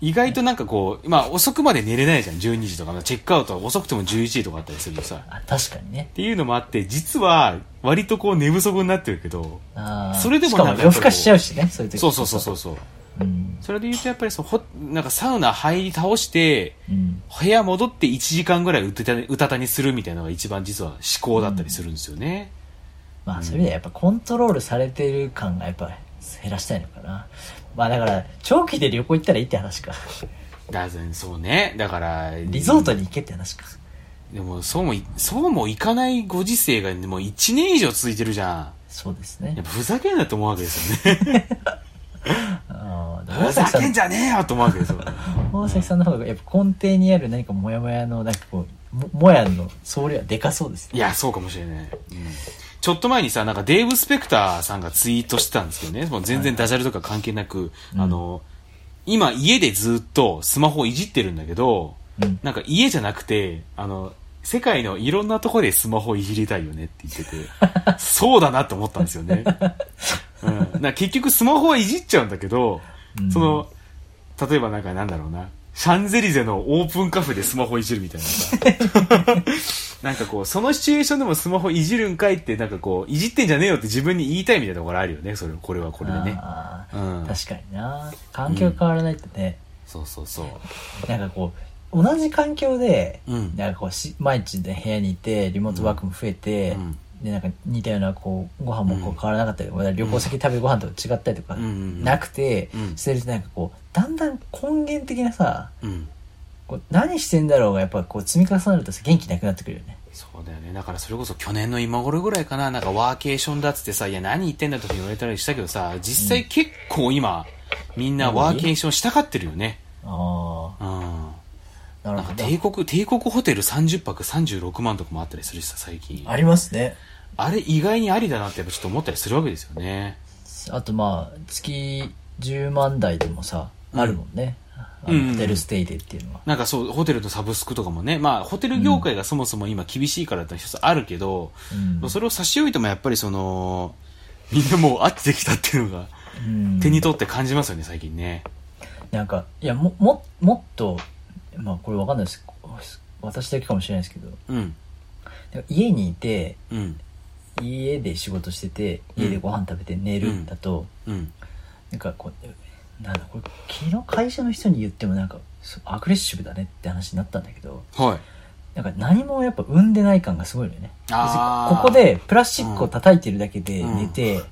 意外となんかこう、まあ遅くまで寝れないじゃん、12時とかの。チェックアウトは遅くても11時とかあったりするとさ。ーあ、確かにねっ。ていうのもあって、実は割とこう寝不足になってるけど、それでもなんか夜更かしちゃうしね、そういう時そうそうそうそうそう。うん。それで言うとやっぱりそのほなんかサウナ入り倒してうん。部屋戻って1時間ぐらいうたたうたたにするみたいなのが一番実は思考だったりするんですよね、まあ、そういう意味ではやっぱコントロールされてる感がやっぱ減らしたいのかな。まあだから、長期で旅行行ったらいいって話か。だそうね。だからリゾートに行けって話か。でもそうもいそうもいかないご時世がもう1年以上続いてるじゃん。そうですね。やっ。ぱふざけんなと思うわけですよね。*laughs* ふざけんじゃねえよと思うわけですよ。大崎さんの方がやっぱ根底にある何かモヤモヤのなんかこうももやの総量はでかそうですね。いやそうかもしれない、うんちょっと前にさ、なんかデーブ・スペクターさんがツイートしてたんですけどね、もう全然ダジャレとか関係なく、うん。あの、今家でずっとスマホをいじってるんだけど、うん。なんか家じゃなくて、あの、世界のいろんなところでスマホをいじりたいよねって言ってて、*laughs* そうだなと思ったんですよね。うん、な結局スマホはいじっちゃうんだけど、うん。その、例えばなんかなんだろうな、シャンゼリゼのオープンカフェでスマホいじるみたいなさ。*laughs* なんかこう、そのシチュエーションでもスマホいじるんかいって、なんかこう、いじってんじゃねえよって自分に言いたいみたいなところあるよね、それ、これはこれでね。うん。確かにな。環境変わらないとね、そうそうそう。なんかこう同じ環境で、うん。なんかこうし毎日で部屋にいてリモートワークも増えて、うん。でなんか似たようなこうご飯もこう変わらなかったり、旅行先で食べるご飯とか違ったりとかうん。うん。うん。なくて、うん。してるとなんかこうだんだん根源的なさうん。こう何してんだろうがやっぱこう積み重なるとさ元気なくなってくるよねそうだよね。だからそれこそ去年の今頃ぐらいかな、なんかワーケーションだっつってさ、いや何言ってんだとか言われたりしたけどさ、実際結構今、みんなワーケーションしたがってるよね。あうん。あなるなんほどか帝国、帝国ホテル30泊36万とかもあったりするしさ、最近。ありますねあれ意外にありだなってやっぱちょっと思ったりするわけですよね。あとまあ月10万台でもさ、うんあるもんねホテルステイでっていうのは、なんかそう、ホテルのサブスクとかもね、まあ、ホテル業界がそもそも今厳しいからって一つあるけど、うん。それを差し置いてもやっぱりその、みんなもう飽きてきたっていうのが、うん。手に取って感じますよね、最近ね。なんかいやもももっとまあこれわかんないです。私だけかもしれないですけど。うん。家にいてうん。家で仕事しててうん。家でご飯食べて寝るんだと、うん。なんかこうなんだこれ昨日会社の人に言ってもなんかアグレッシブだねって話になったんだけどはい。なんか何もやっぱ生んでない感がすごいのよね。ここでプラスチックを叩いてるだけでうん。寝て、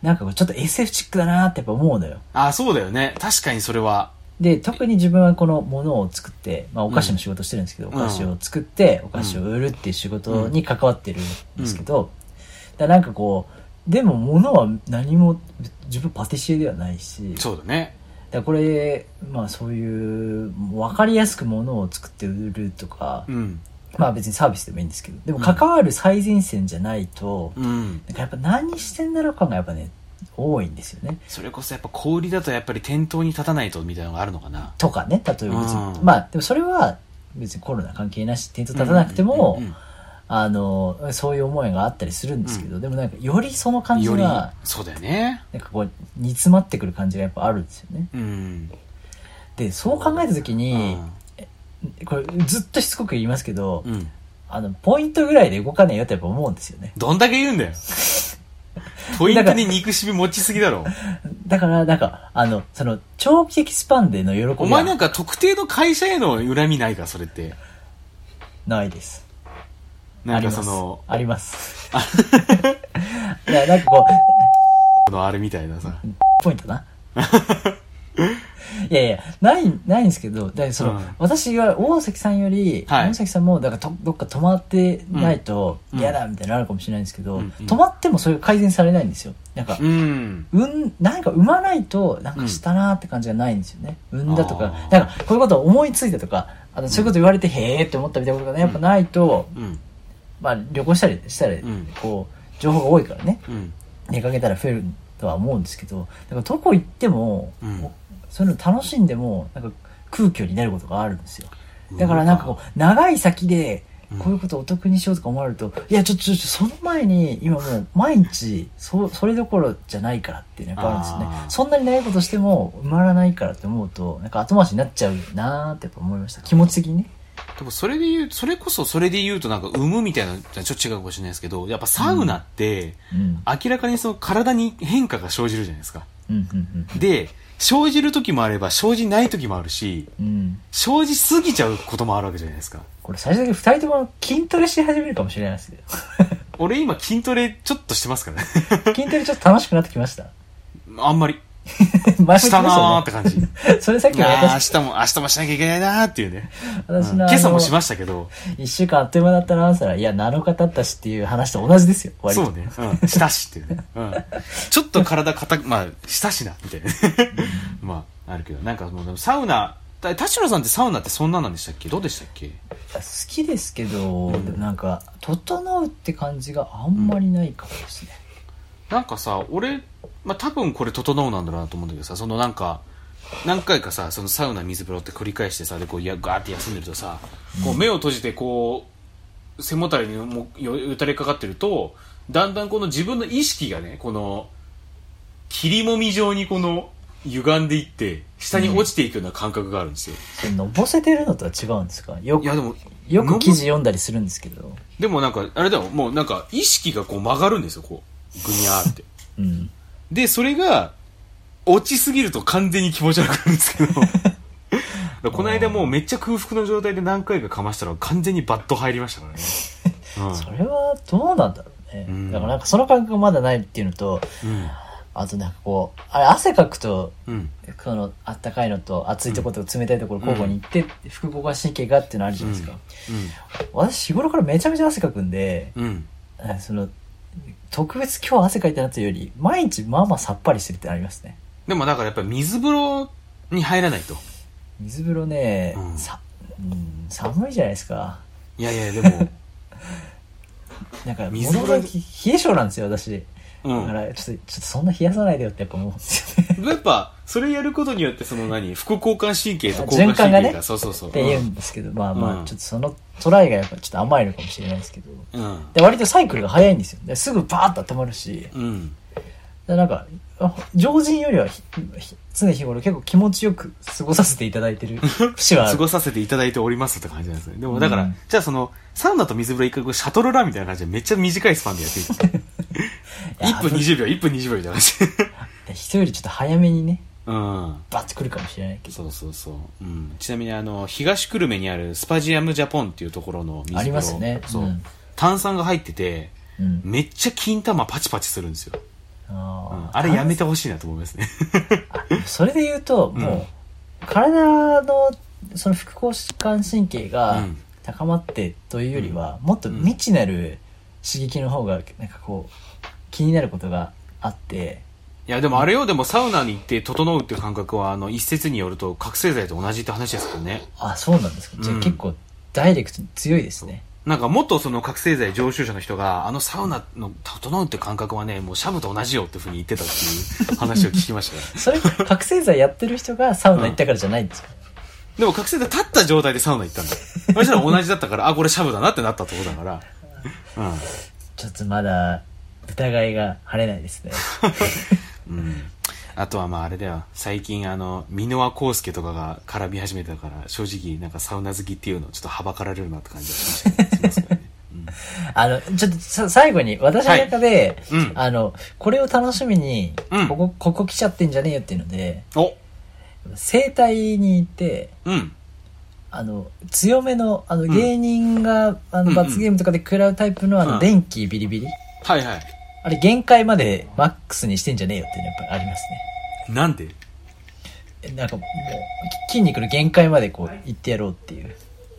なんかこうちょっと SF チックだなってやっぱ思うのよ。あ、そうだよね。確かにそれは。で特に自分はこのものを作って、まあ、お菓子の仕事してるんですけど、うん。お菓子を作ってお菓子を売るっていう仕事に関わってるんですけど、だからなんかこうでも物は何も自分パティシエではないしそうだね。らこれまあそういう分かりやすく物を作って売るとか、うん。まあ別にサービスでもいいんですけどでも関わる最前線じゃないと、うん。なんかやっぱ何してんだろう感がやっぱね多いんですよねそれこそやっぱ小売りだとやっぱり店頭に立たないとみたいなのがあるのかな。とかね例えばうんまあでもそれは別にコロナ関係なし店頭立たなくても、うんうんうんあのそういう思いがあったりするんですけど、でもなんかよりその感じが、そうだよね。なんかこう煮詰まってくる感じがやっぱあるんですよねうん。でそう考えた時にう、これずっとしつこく言いますけど、ん。うん。あのポイントぐらいで動かねえよってやっぱ思うんですよねどんだけ言うんだよ。ポイントに憎しみ持ちすぎだろ。*laughs* だからなんかあのその長期的スパンでの喜びはお前なんか特定の会社への恨みないか、それって。ないですなんかありますその、ありますいや *laughs* なんかこうこのあれみたいなさ。ポイントな。*laughs* いやいや、ない、ないんですけど、だその、うん私は大崎さんより、はい大崎さんも、だからとどっか泊まってないとうん嫌だみたいなのあるかもしれないんですけど、うんうん泊まってもそれが改善されないんですよ。なんか、うん。うん、なんか産まないと、なんかしたなーって感じがないんですよね。産んだとかなんかこういうことを思いついたとか、あとそういうこと言われて、へーって思ったみたいなことがね、やっぱないと、うん。まあ旅行したりしたらん、こう、情報が多いからね。うん。出かけたら増えるとは思うんですけどだからどこ行っても、うん。そういうの楽しんでもなんか空虚になることがあるんですよ。だからなんかこう長い先でうん。こういうことをお得にしようとか思われると、いやちょっとちょっとその前に今もう毎日そそれどころじゃないからっていうのがあるんですよね。そんなに長いことしても埋まらないからって思うとなんか後回しになっちゃうなーってやっぱ思いました。気持ち的にねでもそれで言う、それこそそれで言うとなんか産むみたいなちょっと違うかもしれないですけど、やっぱサウナって、うん明らかにその体に変化が生じるじゃないですか。で、生じる時もあれば生じない時もあるし、うん。生じすぎちゃうこともあるわけじゃないですか。これ最終的に二人とも筋トレし始めるかもしれないですけ *laughs* 俺今筋トレちょっとしてますからね。ど。*laughs* 筋トレちょっと楽しくなってきました？あんまり。前したなーって感じ。じ。*laughs* それさっき明日も、明日もしなきゃいけないなーっていうね。私の、うん今朝もしまししたけど、た。一週間あっという間だったな、そしたら、いや、7日経ったしっていう話と同じですよ、割と。そうね。うん。したしっていうね。うん。ちょっと体硬く、まあ、したしな、みたいな。*laughs* まあ、あるけど、なんかもうサウナ、た田代さんってサウナってそんななんでしたっけ？どうでしたっけ？好きですけど、でもなんか、整うって感じがあんまりないかもですね。なんかさ、俺、まあ多分これ整うなんだろうなと思うんだけどさ、そのなんか、何回かさ、そのサウナ水風呂って繰り返してさ、でこうやガーって休んでるとさ、こう目を閉じてこう、背もたれにもよ打たれかかってると、だんだんこの自分の意識がね、この、霧もみ状にこの、歪んでいって、下に落ちていくような感覚があるんですよ。それのぼせてるのとは違うんですか？よくいやでも、よく記事読んだりするんですけど。でもなんか、あれだよ、もうなんか意識がこう曲がるんですよ、こう。ぐにゃーって。うん。で、それが、落ちすぎると完全に気持ち悪くなるんですけど、*laughs* この間もうめっちゃ空腹の状態で何回かかましたら完全にバット入りましたからね。*laughs* それはどうなんだろうね。うんだからなんかその感覚がまだないっていうのと、うん。あとなんかこう、あれ汗かくと、うん。その、あったかいのと暑いところと冷たいところ交互に行って、副交感神経がっていうのあるじゃないですか。私日頃からめちゃめちゃ汗かくんで、その、特別今日汗かいたなというより、毎日まあまあさっぱりしてるってありますね。でもだからやっぱり水風呂に入らないと。水風呂ね、うんさ、うん、寒いじゃないですか。いやいや、でも、なんか、水風呂冷え性なんですよ、私。うんだから、ちょっと、ちょっとそんな冷やさないでよってやっぱ思うんですよね。*laughs* やっぱ、それやることによって、その何、副交感神経と交感神経が、そうそうそう。って言うんですけど、まあまあ、うんちょっとそのトライがやっぱちょっと甘いのかもしれないですけど。うん。で、割とサイクルが早いんですよ。ですぐバーッと温まるし、うん。でなんか、あ常人よりはひひ常日頃結構気持ちよく過ごさせていただいてる節はある。*laughs* 過ごさせていただいておりますって感じなんですね。でもだから、うんじゃあその、サウナと水風呂一回こうシャトルランみたいな感じでめっちゃ短いスパンでやっていいですかいや1分20秒、1分20秒みたいな感じ *laughs* で。人よりちょっと早めにね、うん。バッと来るかもしれないけど。そうそうそう。うん。ちなみにあの、東久留米にあるスパジアムジャポンっていうところの水風呂。ありますねそう。うん炭酸が入ってて、うん。めっちゃ金玉パチパチするんですよ。ああれやめてほしいなと思いますね。それで言うと、もう、体の、その副交感神経うがん高まってというよりは、もっと未知なる刺激の方が、なんかこう、気になることがあって、いや、でもあれよ、でもサウナに行って整うっていう感覚は、あの、一説によると覚醒剤と同じって話ですけどね。あ、そうなんですか。じゃあうん結構、ダイレクトに強いですね。なんかもっとその覚醒剤常習者の人が、あのサウナの整うって感覚はね、もうシャブと同じよっていうふうに言ってたっていう話を聞きましたよ。*laughs* それ、覚醒剤やってる人がサウナ行ったからじゃないんですか、でも覚醒剤立った状態でサウナ行ったんだよ。そしたら同じだったから、あ、これシャブだなってなったってことだから。ちょっとまだ、疑いが晴れないですね。*laughs* うん。うん。あとはまああれだよ。最近あの、箕輪康介とかが絡み始めたから、正直なんかサウナ好きっていうのちょっとはばかられるなって感じがしますね。*laughs* うんあの、ちょっとさ最後に、私の中で、はいうんあの、これを楽しみに、うんここ、ここ来ちゃってんじゃねえよっていうので、お整体に行って、うん。あの、強めの、あの、芸人が、あの、うん罰ゲームとかで食らうタイプの、あの、うん電気ビリビリ。はいはい。あれ、限界までマックスにしてんじゃねえよっていうのやっぱりありますね。なんで？えなんかもう、筋肉の限界までこう、行ってやろうっていう。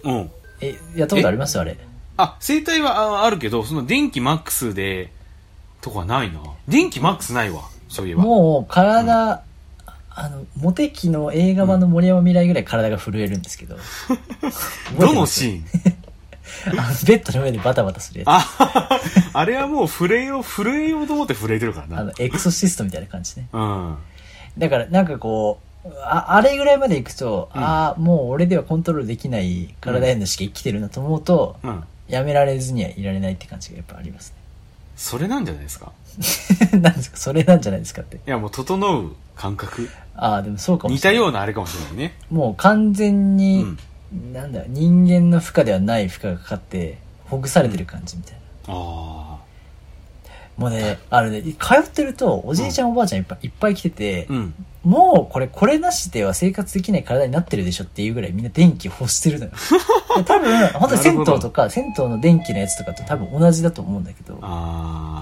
うん。え、やったことあります？あれ。あ、生体はああるけど、その電気マックスで、とかないな。電気マックスないわ。そういえば。もう、体、あの、モテ期の映画版の森山未来ぐらい体が震えるんですけど。*laughs* どのシーン？あのベッドの上でバタバタするやつ。あ、あれはもう震えよう、震えようと思って震えてるからな。あの、エクソシストみたいな感じね。うん。だから、なんかこう、ああれぐらいまで行くと、うんああ、もう俺ではコントロールできない体へのしか生きてるなと思うと、うん。やめられずにはいられないって感じがやっぱありますそれなんじゃないですか？ね。*laughs* なんですか？それなんじゃないですかって。いや、もう整う感覚。ああ、でもそうかも似した。ようなあれかもしれないね。もう完全に、うんなんだ、人間の負荷ではない負荷がかかって、ほぐされてる感じみたいな。あもうね、あのね、通ってると、おじいちゃんおばあちゃんいっぱいいっぱい来てて、うん。もうこれ、これなしでは生活できない体になってるでしょっていうぐらいみんな電気を欲してるのよ。で *laughs* 多分、本当に銭湯とか、銭湯の電気のやつとかと多分同じだと思うんだけど、あー。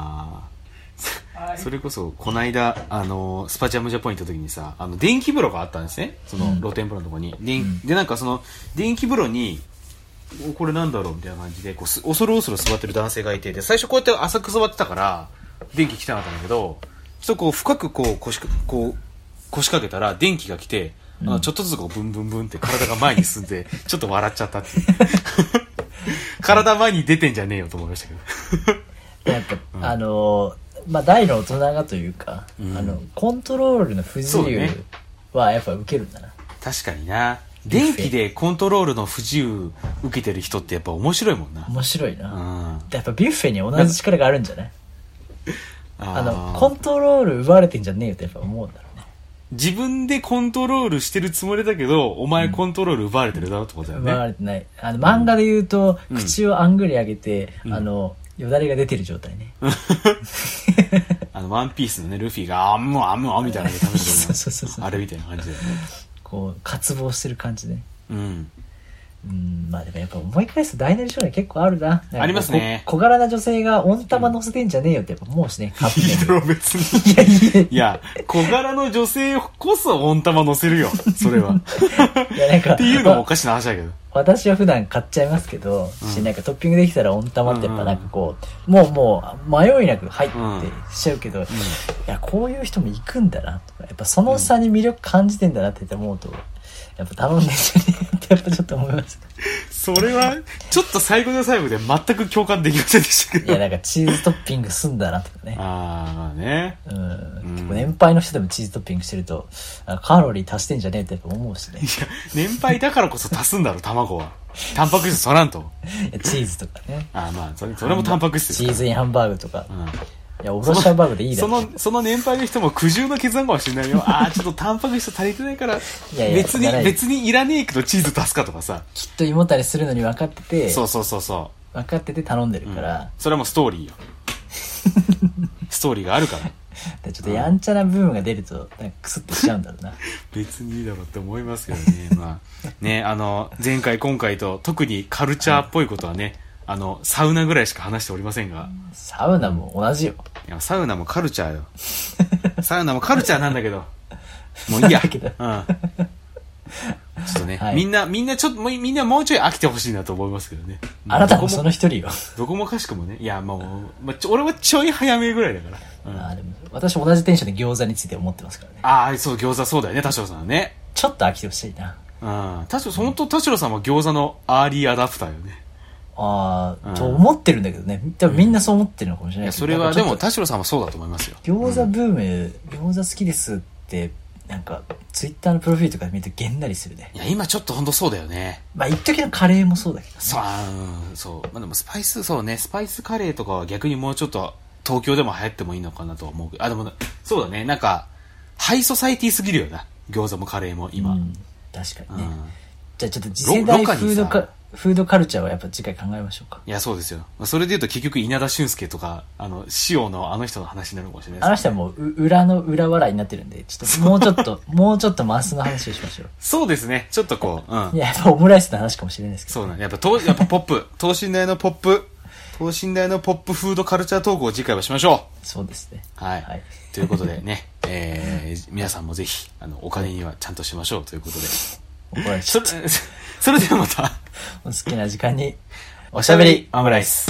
それこそ、こないだ、あの、スパチャムジャポイントの時にさ、あの、電気風呂があったんですね。そのうん露天風呂のとこに。で,、んで、なんかその、電気風呂に、おこれなんだろう？みたいな感じで、こうす、恐る恐る座ってる男性がいて、で、最初こうやって浅く座ってたから、電気来てなかったんだけど、ちょっとこう、深くこう、腰か、こう、腰掛けたら、電気が来て、あのちょっとずつこう、ブンブンブンって体が前に進んで、*laughs* ちょっと笑っちゃったって。*laughs* 体前に出てんじゃねえよと思いましたけど。でやっぱ、あのー、まあ、大の大人がというか、うんあの、コントロールの不自由はやっぱ受けるんだな。確かにな。電気でコントロールの不自由受けてる人ってやっぱ面白いもんな。面白いな。うん。やっぱビュッフェに同じ力があるんじゃない？ああの、ーコントロール奪われてんじゃねえよってやっぱ思うんだろうね。自分でコントロールしてるつもりだけど、お前コントロール奪われてるだろってことだよね。奪われてない。あの、漫画で言うと、うん口をあんぐり上げて、んあの、よだれが出てる状態ね。*laughs* あの、ワンピースのね、ルフィが、あんむあんむあんみたいなので食べてる *laughs* そうそうそうそうあれみたいな感じだよね。こう、渇望してる感じね。うん。うん、まあでもやっぱ思い返すと大なり小なり結構あるな。ありますねこ小柄な女性が温玉乗せてんじゃねえよってやっぱ思うしね、カップいいだろ、別に。いやいやいいや、小柄の女性こそ温玉乗せるよ。それは。*laughs* や、なんか、っていうのもおかしな話だけど。私は普段買っちゃいますけど、しなんかトッピングできたら温玉ってやっぱなんかこう、もうもう迷いなく入ってしちゃうけど、いや、こういう人も行くんだなとか、やっぱその差に魅力感じてんだなって思うと、やっぱ頼んでんじゃねえってやっぱちょっと思います。それは、ちょっと最後の最後で全く共感できませんでしたけど。いや、なんかチーズトッピングすんだなとかね。あー、まあね。うん、結構年配の人でもチーズトッピングしてると、あカロリー足してんじゃねえってやっぱ思うしね。いや、年配だからこそ足すんだろ、卵は。タンパク質取らんと。チーズとかね。あー、まあ、それそれもタンパク質チーズインハンバーグとか。うん。いや、おろしハンバーグでいいだろ。その、その年配の人も苦渋の決断かもしれないよ。*laughs* ああ、ちょっとタンパク質足りてないから、いやいや別に別にいらねえけどチーズ足すかとかさ。きっと胃もたれするのに分かってて、そうそうそうそ分かってて頼んでるう。から、それはもうストーリーよ。*laughs* ストーリーがあるから。でちょっとやんちゃな部分が出ると、なんかクスッとしちゃうんだろうな。*laughs* 別にいいだろうって思いますけどね。まあ、ね、あの、前回今回と特にカルチャーっぽいことはね、あの、サウナぐらいしか話しておりませんが、サウナも同じよ。いや、サウナもカルチャーよ。*laughs* サウナもカルチャーなんだけど、もういいや。うん。ちょっとね、はいみんな、みんなちょっと、もうみんなもうちょい飽きてほしいなと思いますけどね。あなたもその一人よ。どこもかしくもね。いや、もう、まあ、ちょ俺はちょい早めぐらいだから。うん、あーでも私も同じテンションで餃子について思ってますからね。ああ、そう、餃子そうだよね、田代さんはね。ちょっと飽きてほしいな。うん。田代、本当田代さんは餃子のアーリーアダプターよね。ああ、うんと思ってるんだけどね。多分みんなそう思ってるのかもしれいや、ないけど。それは、でも、田代さんはそうだと思いますよ。と餃子ブーム、餃子好きですって、なんか、ツイッターのプロフィールとか見るとげんなりするね。いや、今ちょっと本当そうだよね。まあ、一時のカレーもそうだけどね。そう、あーうん、そう。まあ、でもスパイス、そうね、スパイスカレーとかは逆にもうちょっと東京でも流行ってもいいのかなとは思うけど、あ、でも、そうだね、なんか、ハイソサイティすぎるよな。餃子もカレーも今。うん、確かにね。うんじゃあちょっと次世代ろろ過にフードカルチャーはやっぱ次回考えましょうか。いや、そうですよ。まあそれで言うと結局稲田俊介とか、あの、塩のあの人の話になるかもしれないあのです、人はもうう裏の裏笑いになってるんで、ちょっともうちょっと、もうちょっとマスの話をしましょう。*laughs* そうですね。ちょっとこう、うんい。や、やっぱオムライスの話かもしれないですけど。そうなんやっぱ、とやっぱポップ。等身大のポップ。等身大のポップフードカルチャートークを次回はしましょそうですね。う。はい。はいということでね、*laughs* えー、皆さんもぜひ、あの、お金にはちゃんとしましょうということで。*laughs* 怒られちゃった。、それではまた、お好きな時間に、おしゃべり。オムライス。